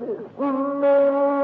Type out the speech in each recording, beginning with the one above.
بسم الله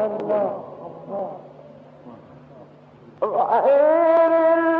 الله. الله. غير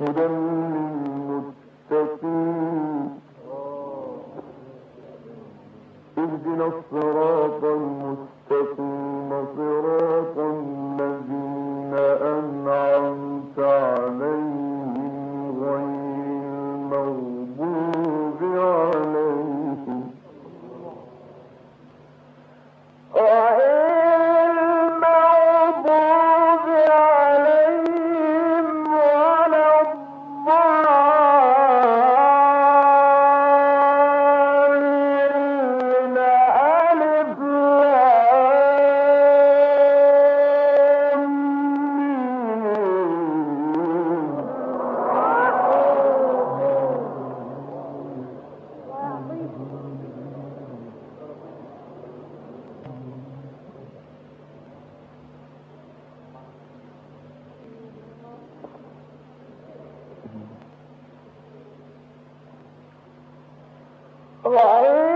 هدى للمتقين. اهدنا الصراط المستقيم صراط Well,